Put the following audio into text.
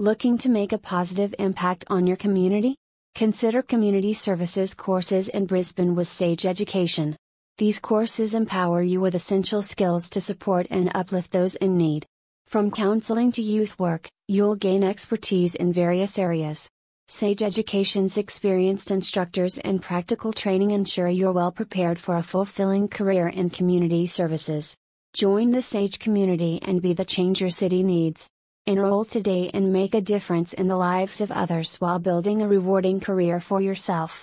Looking to make a positive impact on your community? Consider community services courses in Brisbane with Sage Education. These courses empower you with essential skills to support and uplift those in need. From counseling to youth work, you'll gain expertise in various areas. Sage Education's experienced instructors and practical training ensure you're well prepared for a fulfilling career in community services. Join the Sage community and be the change your city needs. Enroll today and make a difference in the lives of others while building a rewarding career for yourself.